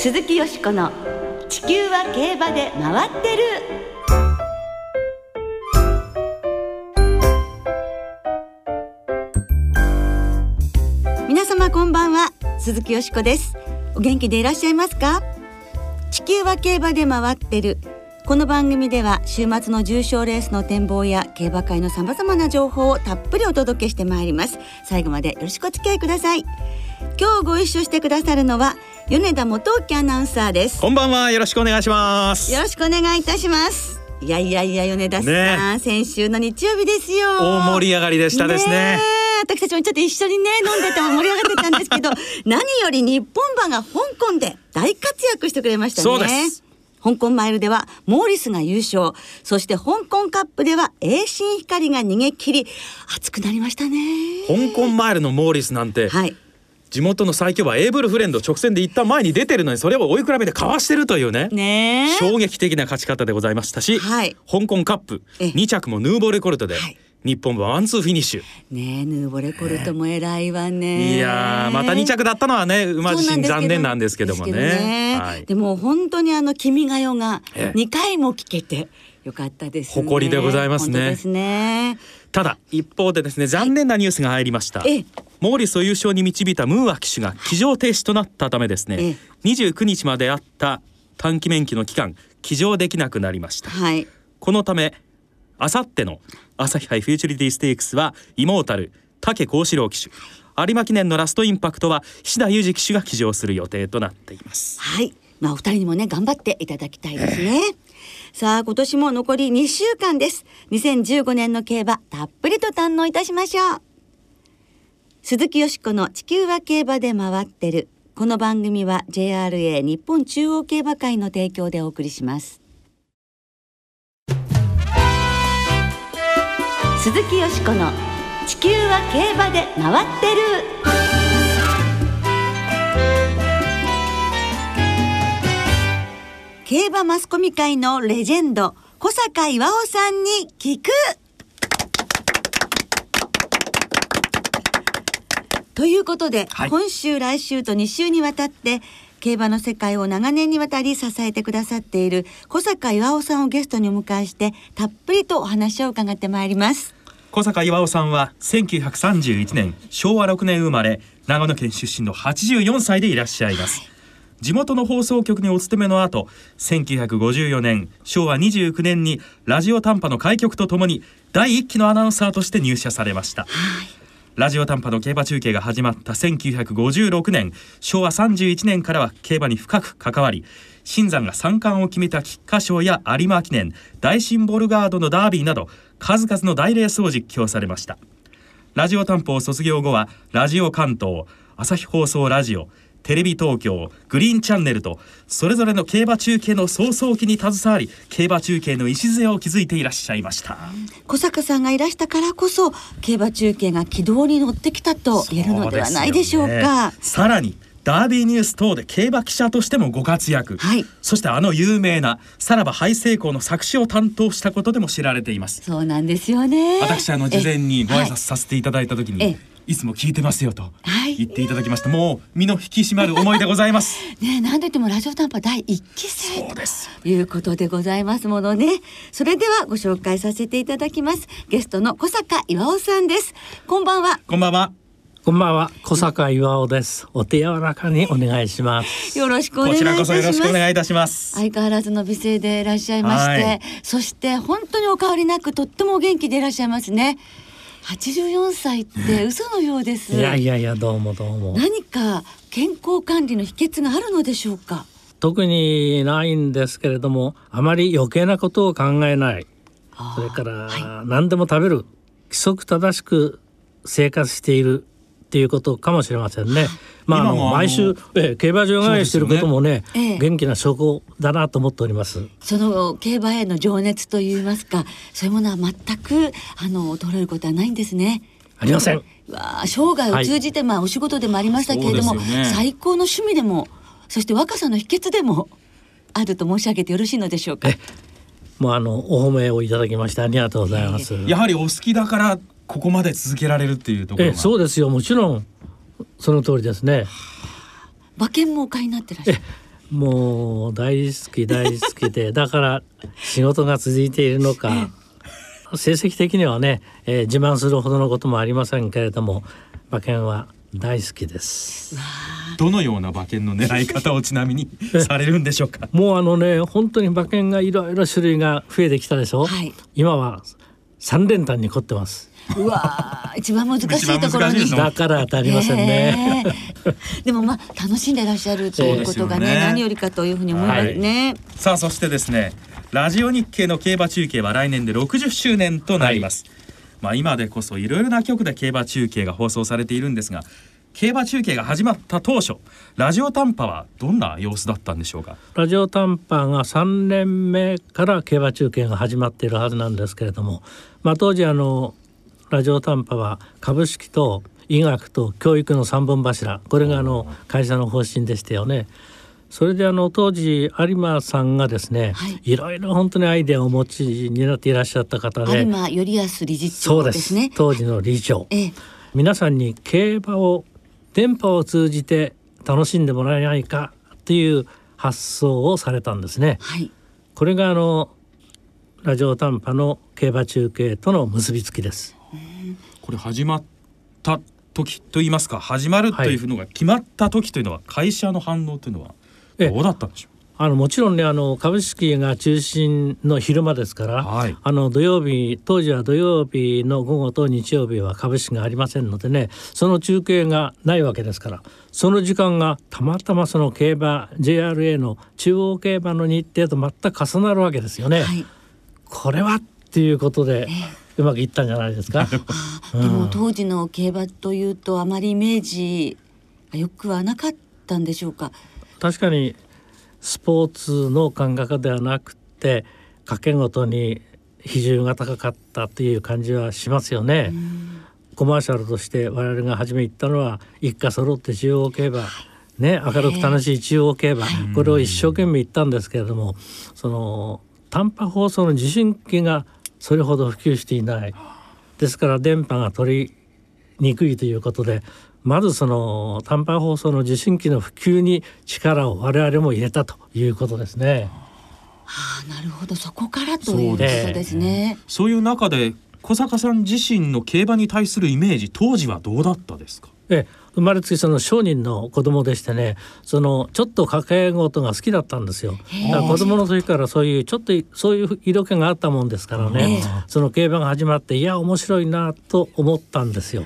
鈴木よしこの地球は競馬で回ってる。皆様こんばんは鈴木よしこです。お元気でいらっしゃいますか？地球は競馬で回ってる。この番組では週末の重賞レースの展望や競馬会のさまざまな情報をたっぷりお届けしてまいります。最後までよろしくお付き合いください。今日ご一緒してくださるのは米田元樹アナウンサーです。こんばんは。よろしくお願いします。よろしくお願いいたします。いやいやいや米田さん、ね、先週の日曜日ですよ。大盛り上がりでしたですね。ね私たちもちょっと一緒にね飲んでても盛り上がってたんですけど 何より日本馬が香港で大活躍してくれましたね。そうです。香港マイルではモーリスが優勝。そして香港カップでは栄新光が逃げ切り。熱くなりましたね。香港マイルのモーリスなんて、はい、地元の最強馬エーブルフレンド直線で一旦前に出てるのにそれを追い比べでかわしてるというねね衝撃的な勝ち方でございましたし、はい、香港カップ2着もヌーヴォレコルトで、はい日本はワンツーフィニッシュ。ねヌーヴォレコルトも偉いわね。いやまた2着だったのはね馬自身残念なんですけどもね。ねはい、でも本当にあの君が代が2回も聞けてよかったです、ね、誇りでございますね。すねただ一方でですね残念なニュースが入りました。モーリスを優勝に導いたムーア騎手が騎乗停止となったためですね、29日まであった短期免許の期間騎乗できなくなりました。はい、このためあさっての朝日杯フューチュリティステークスはイモータル武幸四郎騎手。有馬記念のラストインパクトは菱田裕二騎手が騎乗する予定となっています。はい。まあお二人にもね頑張っていただきたいですね、さあ今年も残り2週間です。2015年の競馬たっぷりと堪能いたしましょう鈴木よしこの地球は競馬で回ってる。この番組は JRA 日本中央競馬会の提供でお送りします。鈴木よしこの「地球は競馬で回ってる」競馬マスコミ界のレジェンド小坂岩尾さんに聞く。ということで、はい、今週来週と2週にわたって競馬の世界を長年にわたり支えてくださっている小坂岩尾さんをゲストにお迎えしてたっぷりとお話を伺ってまいります。小坂岩尾さんは1931年昭和6年生まれ長野県出身の84歳でいらっしゃいます、はい、地元の放送局にお勤めの後1954年昭和29年にラジオ短波の開局とともに第一期のアナウンサーとして入社されました、はいラジオ短波の競馬中継が始まった1956年昭和31年からは競馬に深く関わり新山が三冠を決めた菊花賞や有馬記念大シンボルガードのダービーなど数々の大レースを実況されました。ラジオ担保卒業後はラジオ関東朝日放送ラジオテレビ東京グリーンチャンネルとそれぞれの競馬中継の創造期に携わり競馬中継の礎を築いていらっしゃいました。小坂さんがいらしたからこそ競馬中継が軌道に乗ってきたと言えるのではないでしょうか、ね、さらにダービーニュース等で競馬記者としてもご活躍、はい、そしてあの有名なさらばハイセイコーの作詞を担当したことでも知られています。そうなんですよね。私あの事前にご挨拶させていただいた時に、いつも聞いてますよと言っていただきました、はい、もう身の引き締まる思いでございます。ねなんといってもラジオ短波第一期生ということでございますものね。それではご紹介させていただきます。ゲストの小坂岩尾さんです。こんばんは。こんばんは。こんばんは。小坂岩尾です。お手柔らかにお願いします。よろしくお願いいたします。よろしくお願いいたします。相変わらずの美声でいらっしゃいまして、そして本当にお変わりなくとっても元気でいらっしゃいますね84歳って嘘のようです、いやいやいやどうもどうも。何か健康管理の秘訣があるのでしょうか？特にないんですけれどもあまり余計なことを考えない。それから、はい、何でも食べる。規則正しく生活しているっていうことかもしれませんね。まあ、あの毎週、え競馬場外してることもね、ね元気な証拠だなと思っております。その競馬への情熱といいますか、そういうものは全くあの衰えることはないんですね。ありません。わ生涯を通じて、はい、まあお仕事でもありましたけれども、ね、最高の趣味でも、そして若さの秘訣でもあると申し上げてよろしいのでしょうか。もうあのお褒めをいただきましてありがとうございます。やはりお好きだからここまで続けられるっていうところそうですよ。もちろん。その通りですね。馬券もお買いになってらっしゃる。もう大好き大好きで。だから仕事が続いているのか。成績的にはね、えー、自慢するほどのこともありませんけれども馬券は大好きです。どのような馬券の狙い方をちなみに されるんでしょうか？もうあのね本当に馬券がいろいろ種類が増えてきたでしょ、はい、今は三連単に凝ってますうわ一番難しいところに。だから当たりませんね、え。ー、でもまあ楽しんでいらっしゃるということがね、ね、何よりかというふうに思いますね、はい、さあそしてですねラジオ日経の競馬中継は来年で60周年となります、はい。まあ、今でこそいろいろな局で競馬中継が放送されているんですが競馬中継が始まった当初ラジオ短波はどんな様子だったんでしょうか？ラジオ短波が3年目から競馬中継が始まっているはずなんですけれども、まあ、当時あのラジオ短波は株式と医学と教育の3本柱。これがあの会社の方針でしたよね。それであの当時有馬さんがですね、はい、いろいろ本当にアイデアをお持ちになっていらっしゃった方で有馬頼康理事長ですね。当時の理事長、ええ、皆さんに競馬を電波を通じて楽しんでもらえないかという発想をされたんですね、はい、これがあのラジオ短波の競馬中継との結びつきですこれ始まった時と言いますか始まるというのが決まった時というのは、会社の反応というのはどうだったんでしょう？あのもちろんねあの株式が中心の昼間ですから、はい、あの土曜日当時は土曜日の午後と日曜日は株式がありませんのでねその中継がないわけですからその時間がたまたまその競馬 JRA の中央競馬の日程と全く重なるわけですよね。はい、これはっていうことで、うまくいったんじゃないですか？でも当時の競馬というとあまりイメージがよくはなかったんでしょうか？確かにスポーツの感覚ではなくて掛けごとに比重が高かったという感じはしますよね。コマーシャルとして我々が初め言ったのは一家揃って中央競馬、ね、明るく楽しい中央競馬、これを一生懸命言ったんですけれどもその短波放送の受信機がそれほど普及していないですから電波が取りにくいということでまずその短波放送の受信機の普及に力を我々も入れたということですね。はあ、なるほどそこからということですね。そういう中で小坂さん自身の競馬に対するイメージ当時はどうだったですか？え生まれつきその商人の子供でしてねそのちょっと掛け事が好きだったんですよ。だから子供の時からそういうちょっとそういう色気があったもんですからね。その競馬が始まっていや面白いなと思ったんですよ。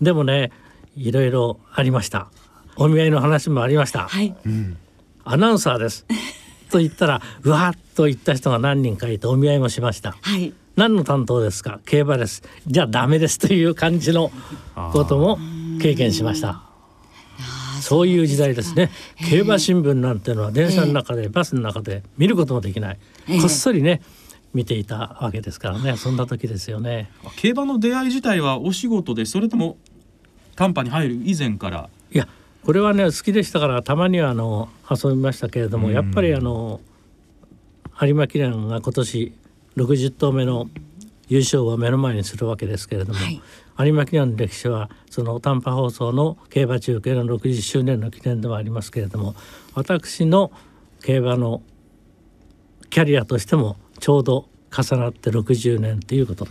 でもねいろいろありました。お見合いの話もありました、はい、アナウンサーです。と言ったらうわっと言った人が何人かいてお見合いもしました、はい、何の担当ですか？競馬です。じゃあダメです。という感じのことも経験しました。そういう時代ですね。競馬新聞なんていうのは電車の中でバスの中で見ることもできない。こっそりね見ていたわけですからね。そんな時ですよね。競馬の出会い自体はお仕事でそれとも短波に入る以前から？いやこれはね好きでしたからたまにはあの遊びましたけれども、やっぱりあの有馬記念が今年60頭目の優勝を目の前にするわけですけれども、はい、有馬記念の歴史はその短波放送の競馬中継の60周年の記念でもありますけれども私の競馬のキャリアとしてもちょうど重なって60年ということ。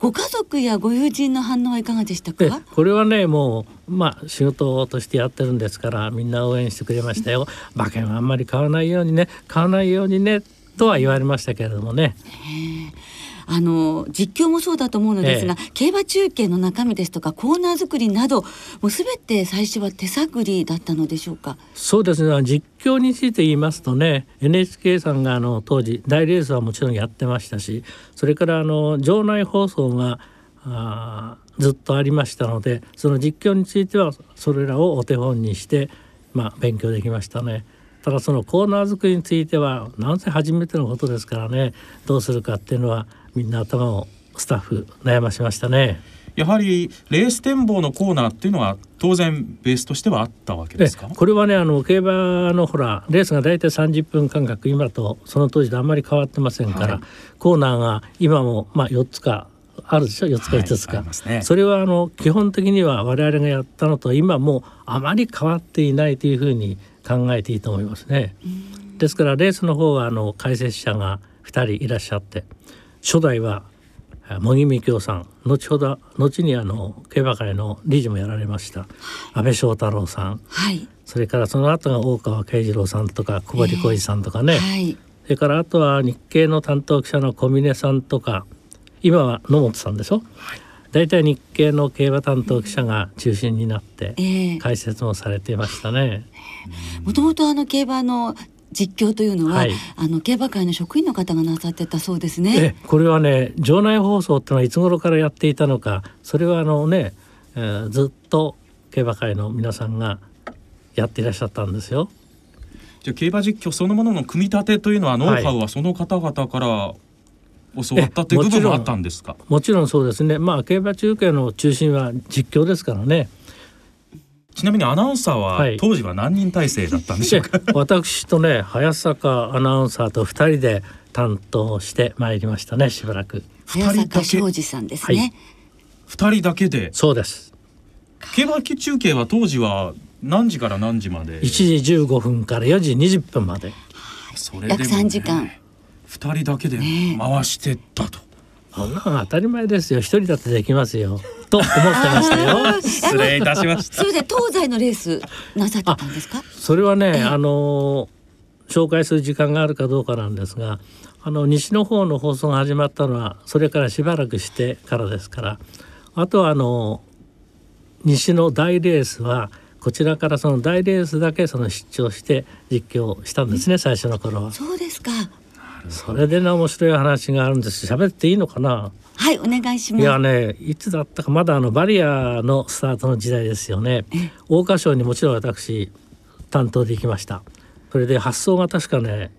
ご家族やご友人の反応はいかがでしたか？これはねもうまあ仕事としてやってるんですからみんな応援してくれましたよ馬券はあんまり買わないようにね買わないようにねとは言われましたけれどもね。あの実況もそうだと思うのですが、ええ、競馬中継の中身ですとかコーナー作りなどもうすべて最初は手探りだったのでしょうか？そうですね。実況について言いますとね NHK さんがあの当時大レースはもちろんやってましたしそれからあの場内放送があずっとありましたのでその実況についてはそれらをお手本にして、まあ、勉強できましたね。ただそのコーナー作りについてはなんせ初めてのことですからねどうするかっていうのはみんな頭をスタッフ悩ましましたね。やはりレース展望のコーナーっていうのは当然ベースとしてはあったわけですか？これはねあの競馬のほらレースが大体30分間隔今とその当時とあんまり変わってませんから、はい、コーナーが今もまあ4つかあるでしょ？4つか5つか、はいね、それはあの基本的には我々がやったのと今もあまり変わっていないというふうに考えていいと思いますね。ですからレースの方はあの解説者が2人いらっしゃって初代は茂木幹夫さん。後ほど後にあの競馬会の理事もやられました安倍翔太郎さん。はい。それからその後が大川慶次郎さんとか小堀浩二さんとかね、はい。それからあとは日経の担当記者の小峰さんとか今は野本さんでしょ、大体日経の競馬担当記者が中心になってええ。解説もされていましたね。もともとあの競馬の実況というのは、はいあの競馬会の職員の方がなさってたそうですえね。これはね場内放送ってのはいつ頃からやっていたのかそれはあのね、えーずっと競馬会の皆さんがやっていらっしゃったんですよ。じゃあ競馬実況そのものの組み立てというのはノウハウはその方々から教わったという部分もあったんですか？もちろんそうですねまあ競馬中継の中心は実況ですからね。ちなみにアナウンサーははい当時は何人体制だったんでしょうか？私とね早坂アナウンサーと2人で担当してまいりましたねしばらく早二人だけ坂庄司さんですね。はい二人だけで？そうです競馬中継は当時は何時から何時まで？1時15分から4時20分までそれ約3時間。二人だけで回してったと。そんなの当たり前ですよ一人だってできますよと思ってましたよ失礼いたしましたそ。れで東西のレースなさってたんですか？それはねあの紹介する時間があるかどうかなんですがあの西の方の放送が始まったのはそれからしばらくしてからですからあとはあの西の大レースはこちらからその大レースだけその出張して実況したんですね最初の頃は。そうですか。それでね面白い話があるんです。喋っていいのかな？はいお願いします。いやねいつだったかまだあのバリアのスタートの時代ですよね。桜花賞にもちろん私担当できました。それで発走が確かね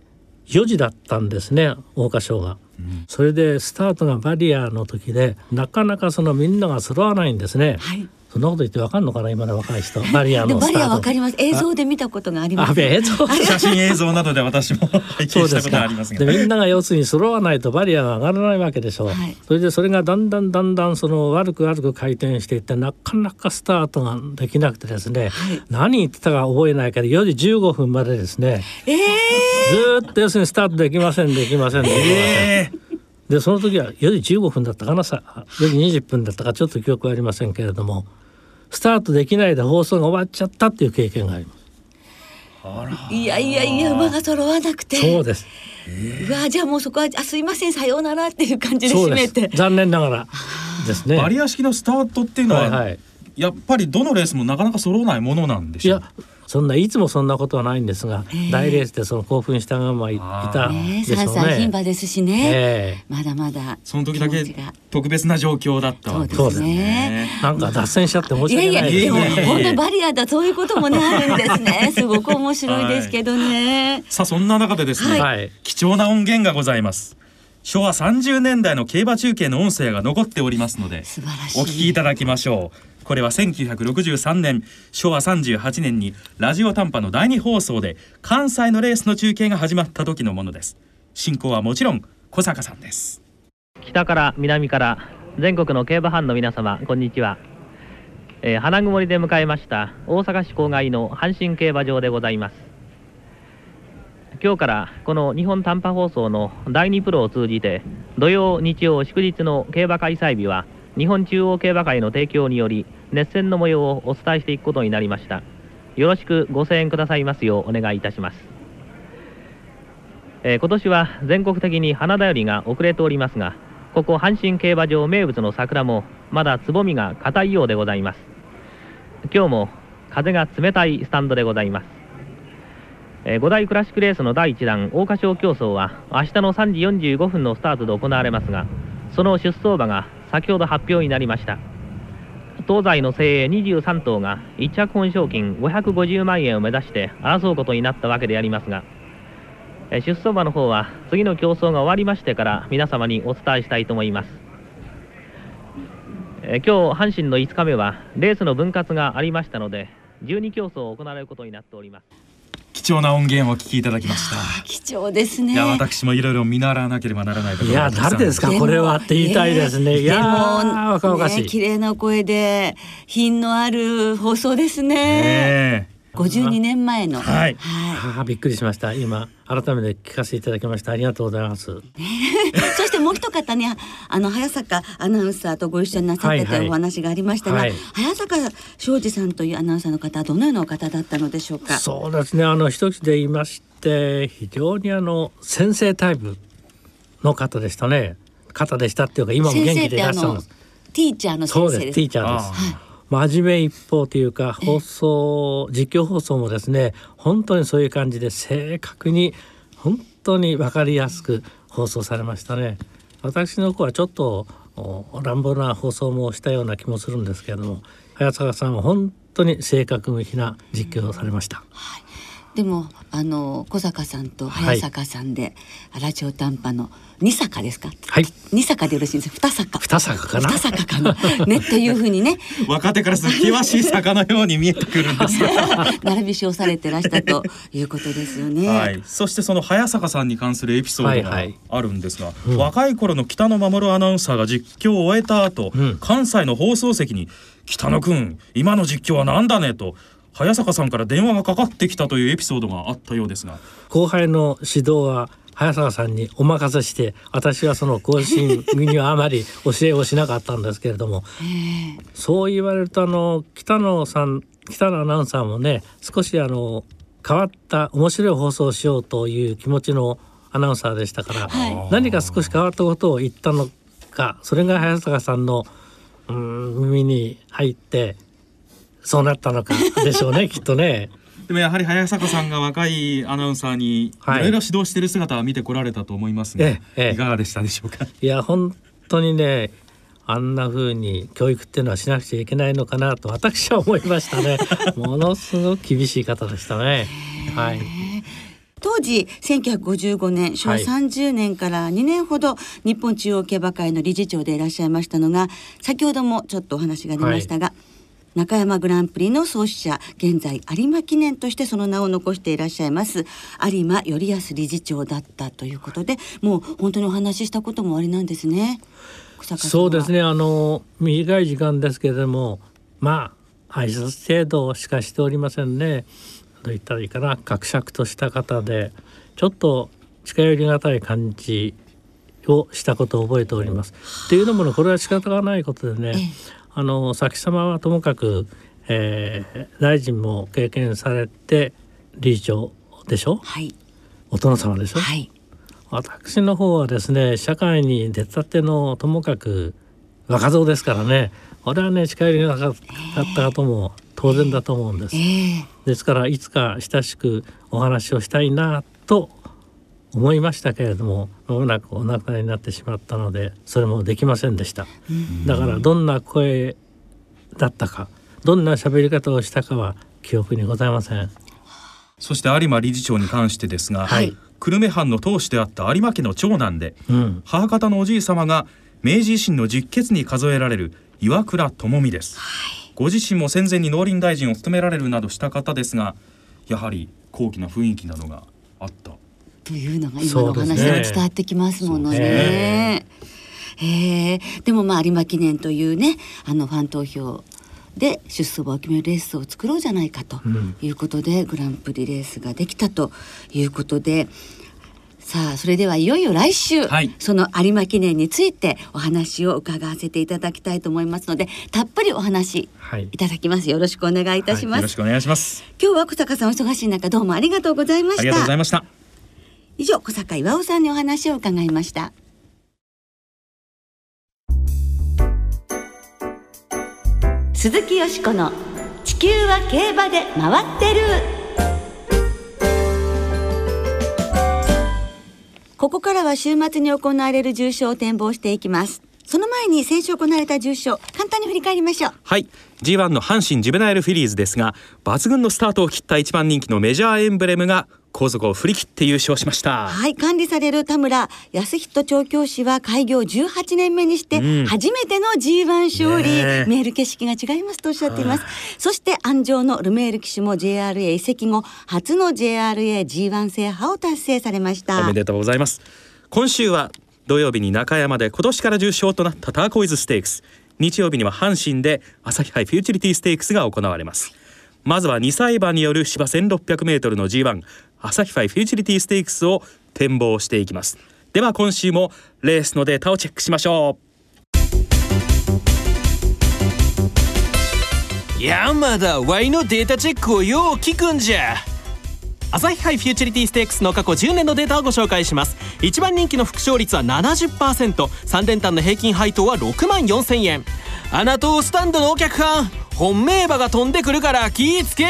4時だったんですね桜花賞が、それでスタートがバリアの時でなかなかそのみんなが揃わないんですね、はい。そんなこと言ってわかんのかな今の若い人。バリアのスタート。アわかります。映像で見たことがあります。あ映像？写真映像などで私も拝見したことがありますが。でみんなが要するに揃わないとバリアが上がらないわけでしょう、はい。それでそれがだんだんだんだんその悪く悪く回転していってなかなかスタートができなくてですね、何言ってたか覚えないけど4時15分までですね。ええずーっと要するにスタートできませんできませんできません、ええでその時は4時15分だったかなさ4時20分だったかちょっと記憶はありませんけれどもスタートできないで放送が終わっちゃったっていう経験があります。いやいやいや馬が揃わなくて。そうです。うわじゃあもうそこはあすいませんさようならっていう感じで締めて。残念ながらですね。バリア式のスタートっていうのは、はいはい。やっぱりどのレースもなかなか揃わないものなんでいしょう。やそんないつもそんなことはないんですが、ええ。大レースでその興奮したままいたねでしょう三歳牝ね。馬ですしね。ええ。まだまだその時だけ特別な状況だったわけそうですね。ね。なんか脱線しちゃって申しいやいや訳ないいやいやいや本当にバリアだそういうこともねあるんですね。すごく面白いですけどね。さあそんな中でですね、はい。貴重な音源がございます。昭和30年代の競馬中継の音声が残っておりますのでお聞きいただきましょうこれは1963年昭和38年にラジオ短波の第2放送で関西のレースの中継が始まった時のものです。進行はもちろん小坂さんです。北から南から全国の競馬ファンの皆様こんにちは、えー花曇りで迎えました大阪市郊外の阪神競馬場でございます。今日からこの日本短波放送の第2プロを通じて土曜日曜祝日の競馬開催日は日本中央競馬会の提供により熱戦の模様をお伝えしていくことになりました。よろしくご声援くださいますようお願いいたします。えー今年は全国的に花だよりが遅れておりますがここ阪神競馬場名物の桜もまだつぼみが硬いようでございます。今日も風が冷たいスタンドでございます、え5大クラシックレースの第1弾桜花賞競争は明日の3時45分のスタートで行われますがその出走馬が先ほど発表になりました。東西の精鋭23頭が1着本賞金550万円を目指して争うことになったわけでありますが出走馬の方は次の競争が終わりましてから皆様にお伝えしたいと思います、え今日阪神の5日目はレースの分割がありましたので12競争を行われることになっております。貴重な音源をお聞きいただきました貴重ですね。いや私もいろいろ見習わなければならないいや誰ですかこれはって言いたいですね。いやー若々しい。ね綺麗な声で品のある放送ですね。ねえ52年前の。はい。ああびっくりしました。今改めて聞かせていただきました。ありがとうございます。そしてもう一方ね、あの早坂アナウンサーとご一緒になさってたはいはい。お話がありましたが、はい。早坂庄司さんというアナウンサーの方はどのようなお方だったのでしょうか？そうですね。あの一口で言いまして非常にあの先生タイプの方でしたね。方でしたっていうか今も元気でいらっしゃるんですティーチャーのそうで先生です。す。ティーチャーです。あ真面目一方というか放送実況放送もですね本当にそういう感じで正確に本当に分かりやすく放送されましたね。私の子はちょっとお乱暴な放送もしたような気もするんですけれども早坂さんは本当に正確無比な実況をされましたでもあの小坂さんと早坂さんで、ラジオ短波の二坂ですか？はい二坂でよろしいですか？二坂。二坂かな？二坂かな？ねっていうふうにね 若手からすると険しい坂のように見えてくるんですが 並び称されてらしたということですよね。はい、そしてその早坂さんに関するエピソードがはいはいあるんですが、うん若い頃の北野守アナウンサーが実況を終えた後、うん関西の放送席に「北野くん今の実況は何だね」と早坂さんから電話がかかってきたというエピソードがあったようですが。後輩の指導は早坂さんにお任せして私はその更新にはあまり教えをしなかったんですけれどもええ。そう言われるとあの北野さん北野アナウンサーもね少しあの変わった面白い放送をしようという気持ちのアナウンサーでしたから、はい。何か少し変わったことを言ったのかそれが早坂さんのうーん耳に入ってそうなったのかでしょうね きっとね。でもやはり早坂さんが若いアナウンサーにいはいろい。ろ指導している姿は見てこられたと思いますが、ええええ。いかがでしたでしょうか？いや本当にねあんな風に教育っていうのはしなくちゃいけないのかなと私は思いましたね。ものすごく厳しい方でしたね。はい。当時1955年昭和はい。30年から2年ほど日本中央競馬会の理事長でいらっしゃいましたのが先ほどもちょっとお話が出ましたが、中山グランプリの創始者現在有馬記念としてその名を残していらっしゃいます有馬頼康理事長だったということでもう本当にお話ししたこともありなんですね。そうですね。あの短い時間ですけれどもまあ挨拶程度しかしておりませんね。どう言ったらいいかな。格尺とした方でちょっと近寄りがたい感じをしたことを覚えております。っていうのもねこれは仕方がないことでね、ええあの先様はともかく、えー大臣も経験されて理事長でしょ？はい。お殿様でしょ、はい。私の方はですね社会に出たてのともかく若造ですからね。俺はね近寄りがなかったことも当然だと思うんです。ええ。ですからいつか親しくお話をしたいなと思いましたけれどもまもなくお亡くなりになってしまったのでそれもできませんでした。だからどんな声だったかどんな喋り方をしたかは記憶にございません。そして有馬理事長に関してですが、はい。久留米藩の当主であった有馬家の長男でうん、母方のおじい様が明治維新の実決に数えられる岩倉智美です、ご自身も戦前に農林大臣を務められるなどした方ですがやはり高貴な雰囲気などがあったというのが今のお話でも伝わってきますものそうね。へえでもまあ有馬記念というねあのファン投票で出走馬を決めるレースを作ろうじゃないかとうん。いうことで、グランプリレースができたということでさあそれではいよいよ来週、はい。その有馬記念についてお話を伺わせていただきたいと思いますのでたっぷりお話はい。いただきます。よろしくお願いいたします、よろしくお願いします。今日は小坂さんお忙しい中どうもありがとうございました。ありがとうございました以上小坂岩尾さんにお話を伺いました。鈴木よしこの地球は競馬で回ってる。ここからは週末に行われる重賞を展望していきます。その前に先週行われた重賞簡単に振り返りましょう。はい。G1 の阪神ジュベナイルフィリーズですが抜群のスタートを切った一番人気のメジャーエンブレムが後続を振り切って優勝しました。はい、管理される田村康人調教師は開業18年目にしてうん。初めての G1 勝利、ねえ。見える景色が違いますとおっしゃっています。そして鞍上のルメール騎手も JRA 移籍後初の JRA G1 制覇を達成されました。おめでとうございます。今週は土曜日に中山で今年から重賞となったターコイズステークス。日曜日には阪神で朝日杯フューチュリティステークスが行われます。まずは2歳馬による芝 1600m の G1 朝日ファイフューチュリティステークスを展望していきます。では今週もレースのデータをチェックしましょう。山田ワイのデータチェックをよう聞くんじゃ。朝日杯フューチュリティステークスの過去10年のデータをご紹介します。一番人気の副勝率は 70%3 連単の平均配当は6万4000円。アナトースタンドのお客さん本命馬が飛んでくるから気ぃつけ。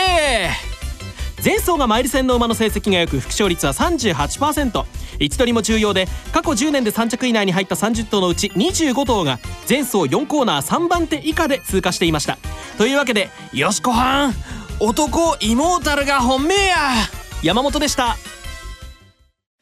前走がマイル戦の馬の成績が良く副勝率は38%位置取りも重要で過去10年で3着以内に入った30頭のうち25頭が前走4コーナー3番手以下で通過していました。というわけでよしこはん男イモータルが本命や。山本でした。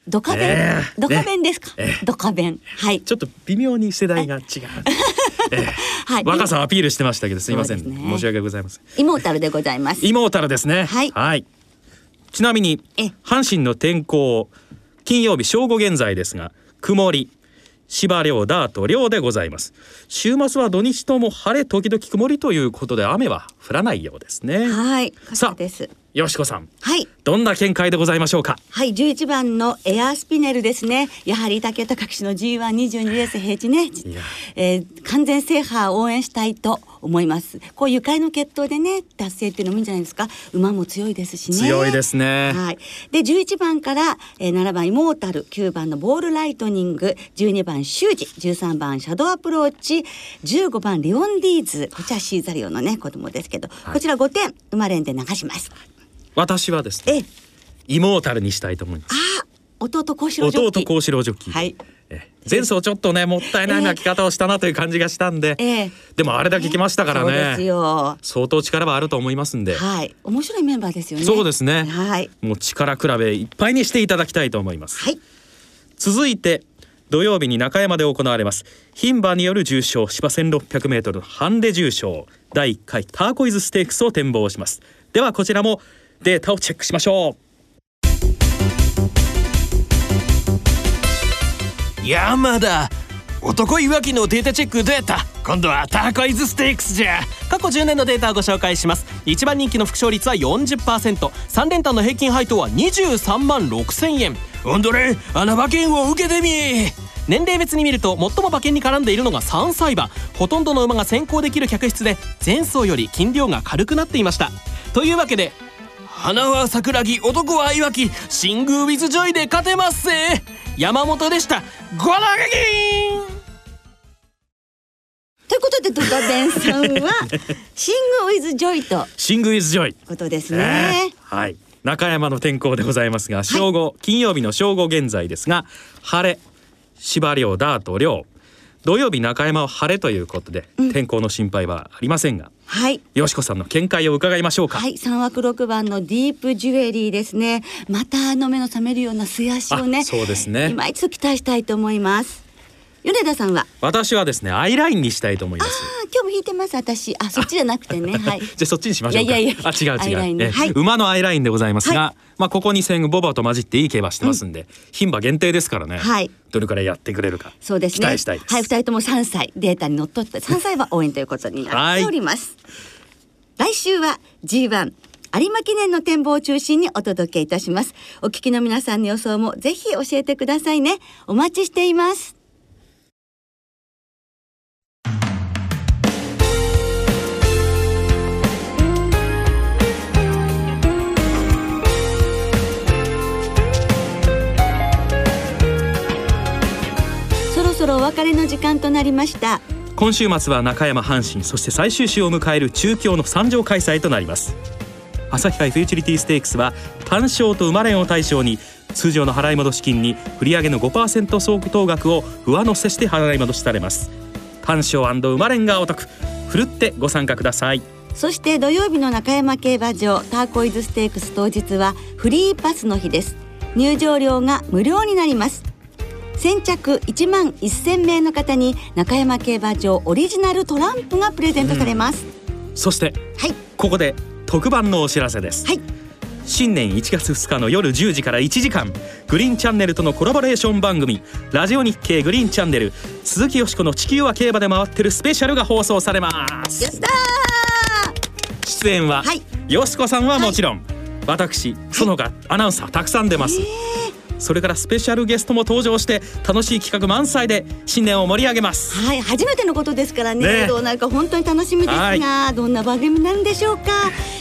ドカ弁、えー、ドカ弁ですか、ね、ドカ弁はい。ちょっと微妙に世代が違う、えー、はい、若さアピールしてましたけどすいません、ね、申し訳ございません。イモータルでございます。イモータルですね。はい、はい、ちなみに阪神の天候金曜日正午現在ですが曇り芝涼ダート涼でございます週末は土日とも晴れ時々曇りということで雨は降らないようですねはいさあよしこさん。はい。どんな見解でございましょうか？はい、十一番のエアースピネルですね。やはり竹高騎の G122 レース平地ね。えー、完全制覇を応援したいと思います。こう愉快の決闘でね達成っていうのもいいんじゃないですか。馬も強いですしね。強いですね。はい。で十一番から、えー、7番イモータル、9番のボールライトニング、12番シュージ、13番シャドウアプローチ、15番レオンディーズ。こちらシーザリオのね子供ですけど、はい、こちら5点生まれんで流します。私はですねイモータルにしたいと思いますあ弟幸四郎ジョッキ弟幸四郎ジョッキはい前走ちょっとねもったいない泣き方をしたなという感じがしたんで、えー、でもあれだけ来ましたからね、相当力はあると思いますんで、はい、面白いメンバーですよね。そうですね、はい、もう力比べいっぱいにしていただきたいと思います、はい、続いて土曜日に中山で行われます。牝馬による重賞芝 1600m ハンデ重賞第1回ターコイズステークスを展望します。ではこちらもデータをチェックしましょう山田。男いわきのデータチェックどうやった？今度はターコイズステークスじゃ。過去10年のデータをご紹介します。一番人気の副勝率は 40%3 連単の平均配当は23万6000円。オンドレ穴馬券を受けてみ。年齢別に見ると最も馬券に絡んでいるのが3歳馬。ほとんどの馬が先行できる客室で前走より斤量が軽くなっていました。というわけで花は桜木男はいわき新宮ウィズジョイで勝てますぜ山本でした。ごらげぎということでドカベンさんは シングウィズジョイと。シングウィズジョイ。ことですね、えー、はい。中山の天候でございますが正午、はい、金曜日の正午現在ですが晴れ芝良ダート良土曜日中山は晴れということで、うん、天候の心配はありませんがはい。淑子さんの見解を伺いましょうか。はい、三枠六番のディープジュエリーですね。またあの目の覚めるような末脚をね。そうですね。今一度期待したいと思います。米田さんは？私はですねアイラインにしたいと思います今日も引いてます私。あそっちじゃなくてね。はい。じゃあそっちにしましょういやいやあ違う違う、はい、馬のアイラインでございますが、はい、まあここに戦ボバと混じっていい競馬してますんで、牝、うん、馬限定ですからね。はい。どれくらいやってくれるかそうです、ね、期待したいはい二人とも三歳データにのっとって三歳は応援ということになっております、来週は G1 有馬記念の展望を中心にお届けいたします。お聞きの皆さんの予想もぜひ教えてくださいね。お待ちしていますお別れの時間となりました。今週末は中山阪神そして最終週を迎える中京の三条開催となります。朝日杯フューチュリティステークスは単勝と馬連を対象に通常の払い戻し金に振上の5%相当額を上乗せして払い戻しされます。単勝馬連がお得ふるってご参加ください。そして土曜日の中山競馬場ターコイズステークス当日はフリーパスの日です。入場料が無料になります先着1万1000名の方に中山競馬場オリジナルトランプがプレゼントされます、うん、そして、はい、ここで特番のお知らせです、はい、新年1月2日の夜10時から1時間グリーンチャンネルとのコラボレーション番組ラジオ日経グリーンチャンネル鈴木よしこの地球は競馬で回ってるスペシャルが放送されます。やった出演は、はい。よしこさんはもちろん、私その他アナウンサーたくさん出ます、それからスペシャルゲストも登場して楽しい企画満載で新年を盛り上げます。はい初めてのことですからね。ね。どうなるか本当に楽しみですが、どんな番組になるんでしょうか。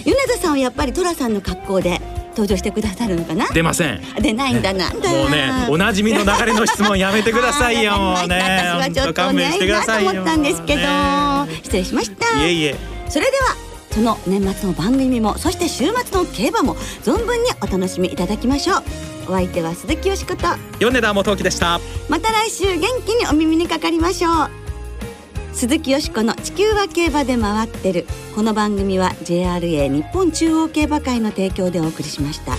米田さんはやっぱり寅さんの格好で登場してくださるのかな？出ません。出ないんだなもうねおなじみの流れの質問やめてくださいよ。もうね私はちょっとねいよ。なと思ったんですけど、ね。失礼しました。いえいえ。それではその年末の番組もそして週末の競馬も存分にお楽しみいただきましょう。お相手は鈴木よしこと米田元樹でした。また来週元気にお耳にかかりましょう。鈴木よしこの地球は競馬で回ってる。この番組は JRA 日本中央競馬会の提供でお送りしました。